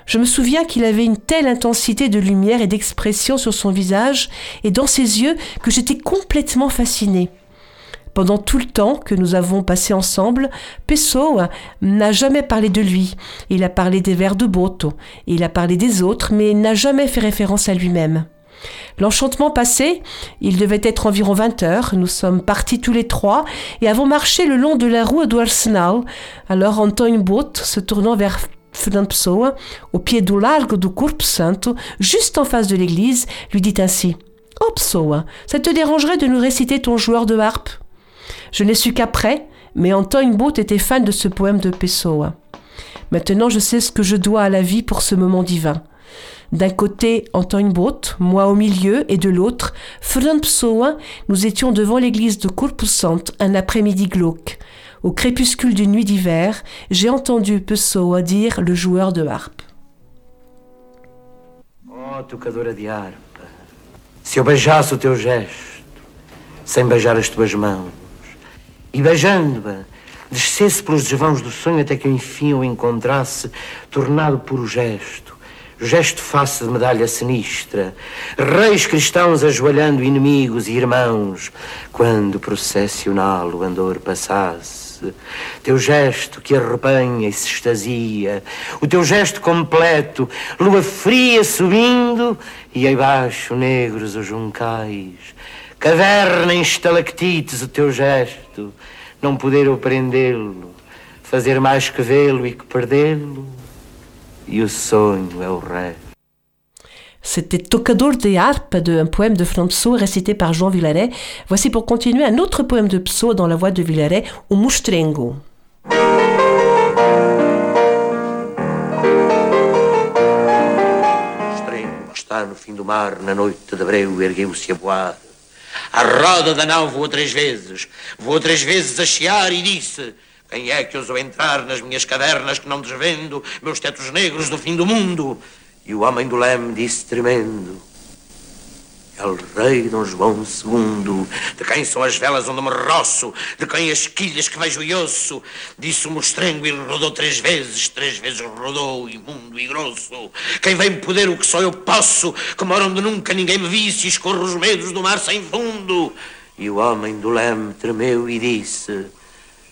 A: Je me souviens qu'il avait une telle intensité de lumière et d'expression sur son visage et dans ses yeux que j'étais complètement fascinée. Pendant tout le temps que nous avons passé ensemble, Pessoa n'a jamais parlé de lui. Il a parlé des vers de Boto, il a parlé des autres, mais n'a jamais fait référence à lui-même. L'enchantement passé, il devait être environ 20 heures. Nous sommes partis tous les trois et avons marché le long de la rue do Arsenal. Alors Antoine Bot, se tournant vers Pessoa, au pied du largo do Corpo Santo, juste en face de l'église, lui dit ainsi Oh Pessoa, ça te dérangerait de nous réciter ton joueur de harpe? Je n'ai su qu'après, mais Antoine Bout était fan de ce poème de Pessoa. Maintenant, je sais ce que je dois à la vie pour ce moment divin. D'un côté, Antoine Bout, moi au milieu, et de l'autre, Fernand Pessoa, nous étions devant l'église de Corpus un après-midi glauque. Au crépuscule d'une nuit d'hiver, j'ai entendu Pessoa dire le joueur de harpe.
L: Oh, tocadora de harpa, se eu beijasse o teu gesto, sem beijar as tuas mãos, e beijando-a, descesse pelos desvãos do sonho até que enfim o encontrasse, tornado por o gesto, gesto face de medalha sinistra, reis cristãos ajoelhando inimigos e irmãos, quando processional o andor passasse. Teu gesto que arrepanha e se extasia, o teu gesto completo, lua fria subindo e abaixo negros os juncais, caverna em estalactites o teu gesto, não poder eu prendê-lo, fazer mais que vê-lo e que perdê-lo, e o sonho é o resto.
A: C'était Tocador de harpe, de, un poème de Pessoa récité par João Villaret. Voici pour continuer un autre poème de Pessoa dans la voix de Villaret, O Mustrengo.
L: Mustrengo está no fim do mar, na noite de breu, ergueu-se a boar. A roda da nau voou três vezes, voou três vezes a chiar e disse: Quem é que ousou entrar nas minhas cavernas que não desvendo, meus tetos negros do fim do mundo? E o homem do leme disse tremendo:
M: El rei Dom João II, de quem são as velas onde me roço, de quem as quilhas que vejo e osso, disse o mostrengo e rodou três vezes, três vezes rodou, imundo e grosso. Quem vem poder o que só eu posso, que mora onde nunca ninguém me visse, escorro os medos do mar sem fundo. E o homem do leme tremeu e disse...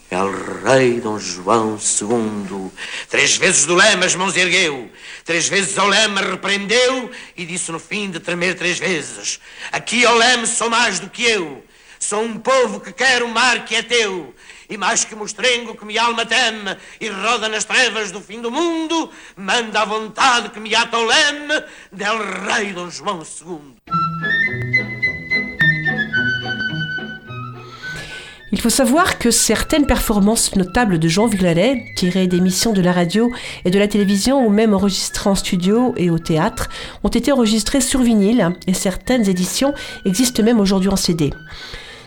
M: El rei Dom João II. Três vezes do leme as mãos ergueu, três vezes ao leme repreendeu e disse no fim de tremer três vezes: Aqui ao leme sou mais do que eu, sou um povo que quer o mar que é teu. E mais que mostrengo que me alma teme e roda nas trevas do fim do mundo, manda a vontade que me ata o leme del rei Dom João II.
A: Il faut savoir que certaines performances notables de Jean Villalet, tirées d'émissions de la radio et de la télévision ou même enregistrées en studio et au théâtre, ont été enregistrées sur vinyle et certaines éditions existent même aujourd'hui en CD.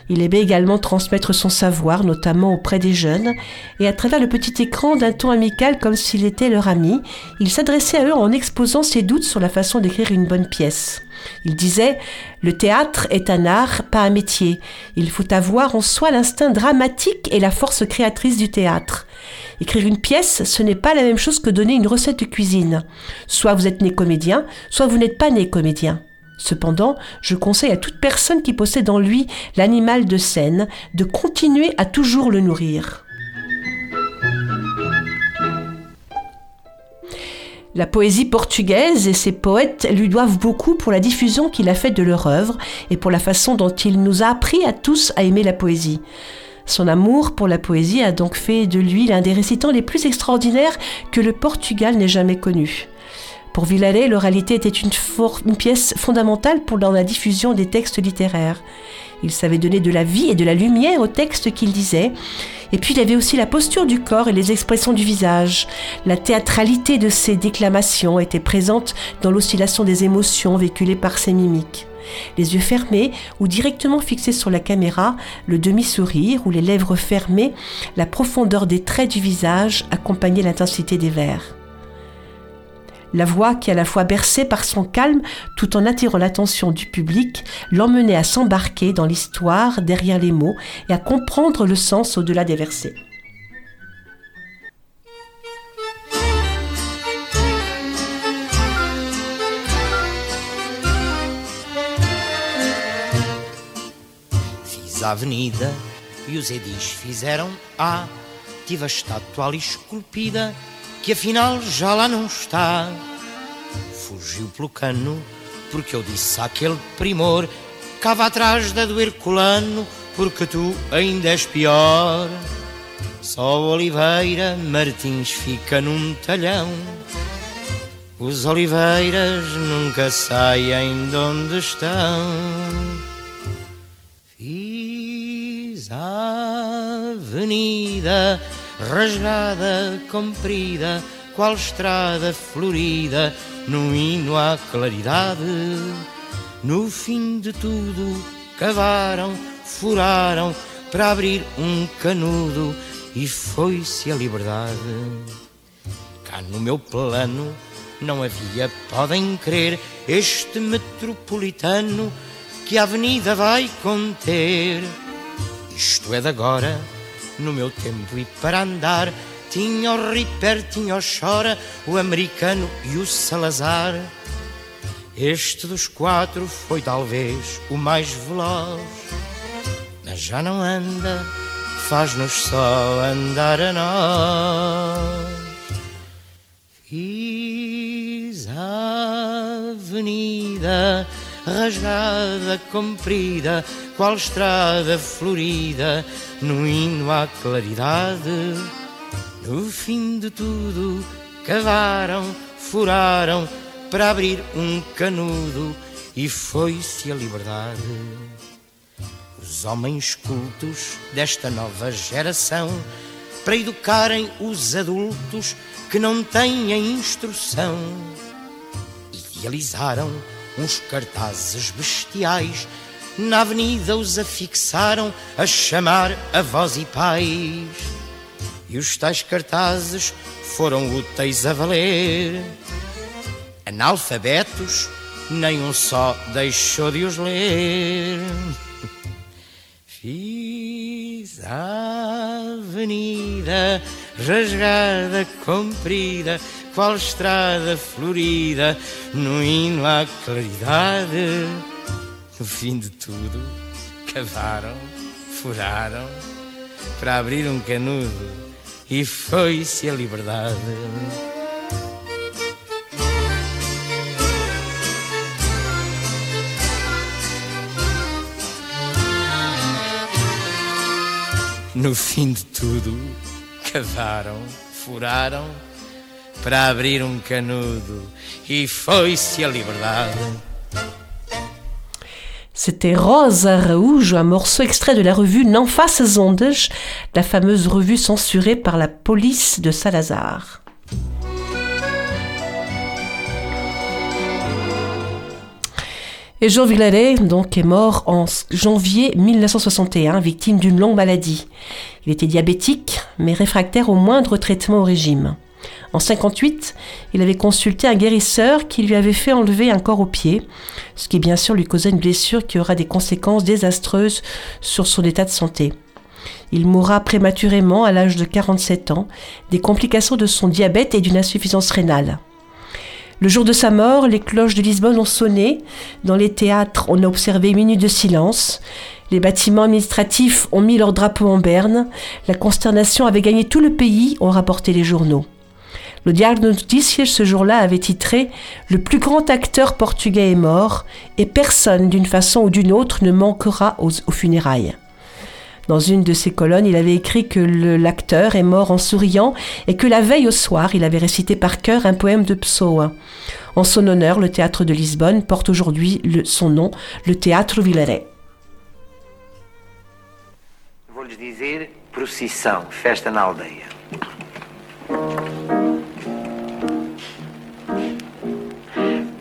A: Il aimait également transmettre son savoir, notamment auprès des jeunes, et à travers le petit écran d'un ton amical comme s'il était leur ami, il s'adressait à eux en exposant ses doutes sur la façon d'écrire une bonne pièce. Il disait Le théâtre est un art, pas un métier. Il faut avoir en soi l'instinct dramatique et la force créatrice du théâtre. Écrire une pièce, ce n'est pas la même chose que donner une recette de cuisine. Soit vous êtes né comédien, soit vous n'êtes pas né comédien. Cependant, je conseille à toute personne qui possède en lui l'animal de scène de continuer à toujours le nourrir. La poésie portugaise et ses poètes lui doivent beaucoup pour la diffusion qu'il a faite de leur œuvre et pour la façon dont il nous a appris à tous à aimer la poésie. Son amour pour la poésie a donc fait de lui l'un des récitants les plus extraordinaires que le Portugal n'ait jamais connus. Pour Villalet, l'oralité était une, une, pièce fondamentale pour dans la diffusion des textes littéraires. Il savait donner de la vie et de la lumière aux textes qu'il disait. Et puis il avait aussi la posture du corps et les expressions du visage. La théâtralité de ses déclamations était présente dans l'oscillation des émotions véhiculées par ses mimiques. Les yeux fermés ou directement fixés sur la caméra, le demi-sourire ou les lèvres fermées, la profondeur des traits du visage accompagnait l'intensité des vers. La voix qui, à la fois bercée par son calme tout en attirant l'attention du public, l'emmenait à s'embarquer dans l'histoire derrière les mots et à comprendre le sens au-delà des versets.
G: Que afinal já lá não está. Fugiu pelo cano, porque eu disse àquele primor, cava atrás da do Herculano, porque tu ainda és pior. Só Oliveira Martins fica num talhão. Os oliveiras nunca saem de onde estão. Fiz a avenida rasgada, comprida, qual estrada florida, no hino à claridade. No fim de tudo, cavaram, furaram para abrir um canudo e foi-se a liberdade. Cá no meu plano não havia, podem crer, este metropolitano que a avenida vai conter. Isto é de agora no meu tempo e para andar tinha o Ripper, tinha o Chora, o americano e o Salazar. Este dos quatro foi talvez o mais veloz, mas já não anda, faz-nos só andar a nós. Fiz a avenida rasgada, comprida, qual estrada florida, no hino à claridade. No fim de tudo, cavaram, furaram para abrir um canudo e foi-se a liberdade. Os homens cultos desta nova geração, para educarem os adultos que não têm a instrução, idealizaram uns cartazes bestiais na avenida os afixaram a chamar avós e pais. E os tais cartazes foram úteis a valer. Analfabetos
N: nem um só deixou de os ler. Fiz a avenida rasgada, comprida, qual estrada florida, no hino à claridade. No fim de tudo, cavaram, furaram, para abrir um canudo, e foi-se a liberdade. No fim de tudo, cavaram, furaram abrir a.
A: C'était Rose Araújo, un morceau extrait de la revue N'en ondas, la fameuse revue censurée par la police de Salazar. Et Jean Villaret, donc, est mort en janvier 1961, victime d'une longue maladie. Il était diabétique, mais réfractaire au moindre traitement au régime. En 58, il avait consulté un guérisseur qui lui avait fait enlever un corps au pied, ce qui bien sûr lui causait une blessure qui aura des conséquences désastreuses sur son état de santé. Il mourra prématurément à l'âge de 47 ans, des complications de son diabète et d'une insuffisance rénale. Le jour de sa mort, les cloches de Lisbonne ont sonné. Dans les théâtres, on a observé une minute de silence. Les bâtiments administratifs ont mis leur drapeau en berne. La consternation avait gagné tout le pays, ont rapporté les journaux. Le Noticias ce jour-là avait titré Le plus grand acteur portugais est mort et personne d'une façon ou d'une autre ne manquera aux, funérailles. Dans une de ses colonnes, il avait écrit que l'acteur est mort en souriant et que la veille au soir, il avait récité par cœur un poème de Pessoa. En son honneur, le théâtre de Lisbonne porte aujourd'hui son nom, le Théâtre
G: aldeia.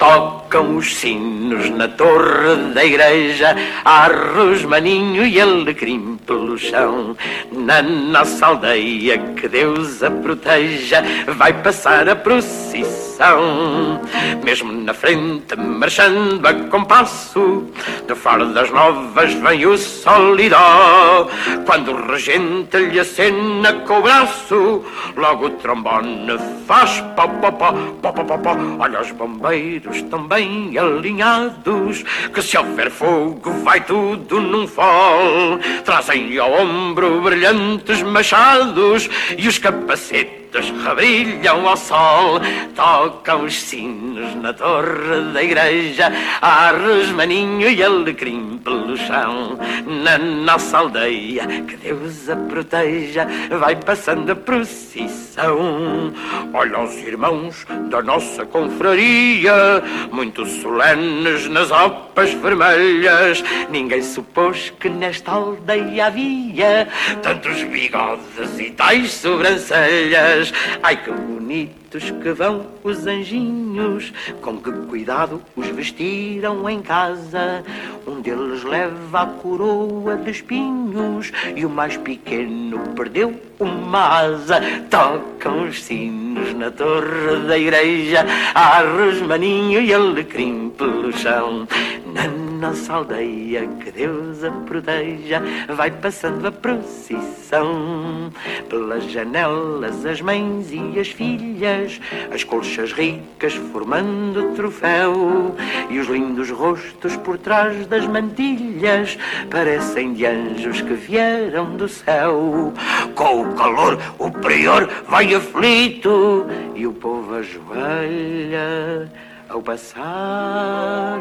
G: Tocam os sinos na torre da igreja, há rosmaninho e alecrim pelo chão. Na nossa aldeia, que Deus a proteja, vai passar a procissão. Mesmo na frente, marchando a compasso, de fardas novas vem o solidó. Quando o regente lhe acena com o braço, logo o trombone faz pó, pó, pó, pó, pó, pó, pó. Olha os bombeiros tão bem alinhados, que se houver fogo vai tudo num fol. Trazem ao ombro brilhantes machados e os capacetes rebrilham ao sol. Tocam os sinos na torre da igreja, há resmaninho e alecrim pelo chão. Na nossa aldeia, que Deus a proteja, vai passando a procissão. Olha os irmãos da nossa confraria, muito solenes nas opas vermelhas. Ninguém supôs que nesta aldeia havia tantos bigodes e tais sobrancelhas. Ai que bonitos que vão os anjinhos, com que cuidado os vestiram em casa. Um deles leva a coroa de espinhos e o mais pequeno perdeu uma asa. Tocam os sinos na torre da igreja, há rosmaninho e alecrim pelo chão. Na nossa aldeia, que Deus a proteja, vai passando a procissão. Pelas janelas, as mães e as filhas, as colchas ricas formando troféu, e os lindos rostos por trás das mantilhas parecem de anjos que vieram do céu. Com calor, o prior vai aflito e o povo ajoelha ao passar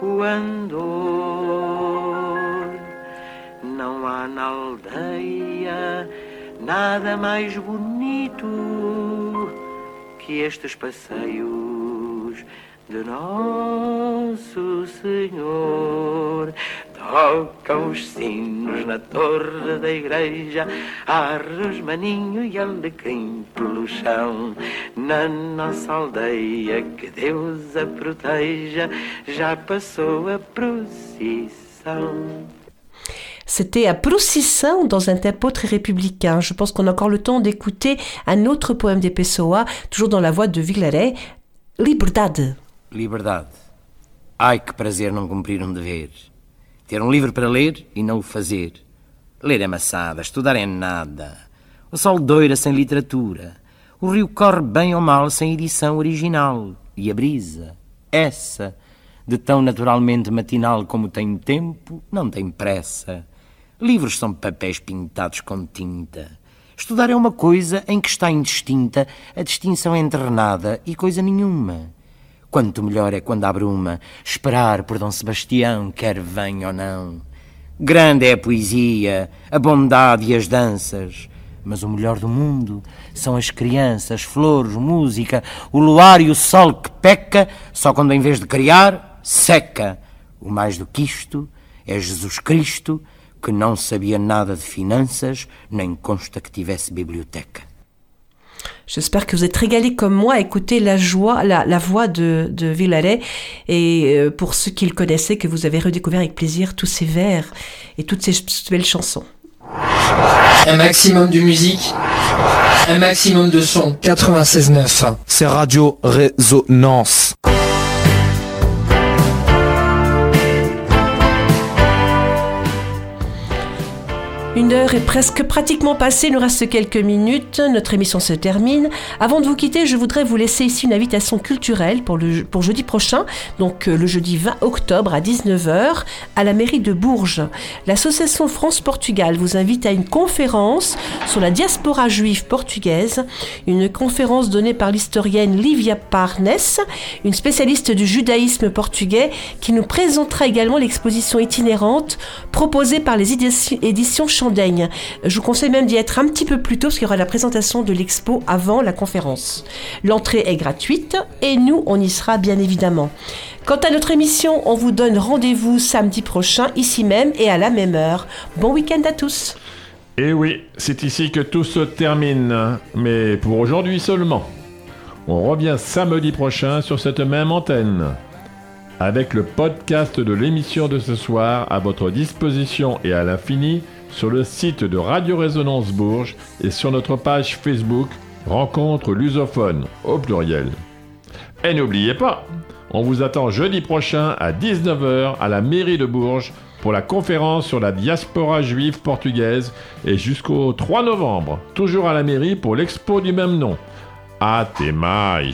G: o andor. Não há na aldeia nada mais bonito que estes passeios de Nosso Senhor. Tocam os sinos na torre da igreja, há rosmaninho e alecrim pelo chão. Na nossa aldeia, que Deus a proteja, já passou a procissão.
A: C'était à Procissão dans un tempo très républicain. Je pense qu'on a encore le temps d'écouter un autre poème des Pessoa, toujours dans la voix de Villaret, Liberdade.
N: Liberdade.
G: Ai, que prazer não cumprir um dever. Ter um livro para ler e não o fazer. Ler é maçada, estudar é nada. O sol doira sem literatura. O rio corre bem ou mal sem edição original. E a brisa, essa, de tão naturalmente matinal como tem tempo, não tem pressa. Livros são papéis pintados com tinta. Estudar é uma coisa em que está indistinta a distinção entre nada e coisa nenhuma. Quanto melhor é quando há bruma, esperar por Dom Sebastião, quer venha ou não. Grande é a poesia, a bondade e as danças. Mas o melhor do mundo são as crianças, flores, música, o luar e o sol que peca, só quando em vez de criar, seca. O mais do que isto é Jesus Cristo, que não sabia nada de finanças, nem consta que tivesse biblioteca.
A: J'espère que vous êtes régalés comme moi à écouter la joie, la, la voix de, de Villaret. Et euh, pour ceux qui le connaissaient, que vous avez redécouvert avec plaisir tous ces vers et toutes ces belles chansons.
O: Un maximum de musique, un maximum de son. 96.9.
P: C'est Radio Résonance.
A: Une heure est presque pratiquement passée, il nous reste quelques minutes, notre émission se termine. Avant de vous quitter, je voudrais vous laisser ici une invitation culturelle pour, le, pour jeudi prochain, donc euh, le jeudi 20 octobre à 19h à la mairie de Bourges. L'association France-Portugal vous invite à une conférence sur la diaspora juive portugaise, une conférence donnée par l'historienne Livia Parnes, une spécialiste du judaïsme portugais qui nous présentera également l'exposition itinérante proposée par les éditions Je vous conseille même d'y être un petit peu plus tôt parce qu'il y aura la présentation de l'expo avant la conférence. L'entrée est gratuite et nous, on y sera bien évidemment. Quant à notre émission, on vous donne rendez-vous samedi prochain, ici même et à la même heure. Bon week-end à tous.
B: Et Eh oui, c'est ici que tout se termine, mais pour aujourd'hui seulement. On revient samedi prochain sur cette même antenne. Avec le podcast de l'émission de ce soir à votre disposition et à l'infini sur le site de Radio Résonance Bourges et sur notre page Facebook Rencontre lusophone au pluriel. Et n'oubliez pas, on vous attend jeudi prochain à 19h à la mairie de Bourges pour la conférence sur la diaspora juive portugaise et jusqu'au 3 novembre, toujours à la mairie pour l'expo du même nom. Até mais.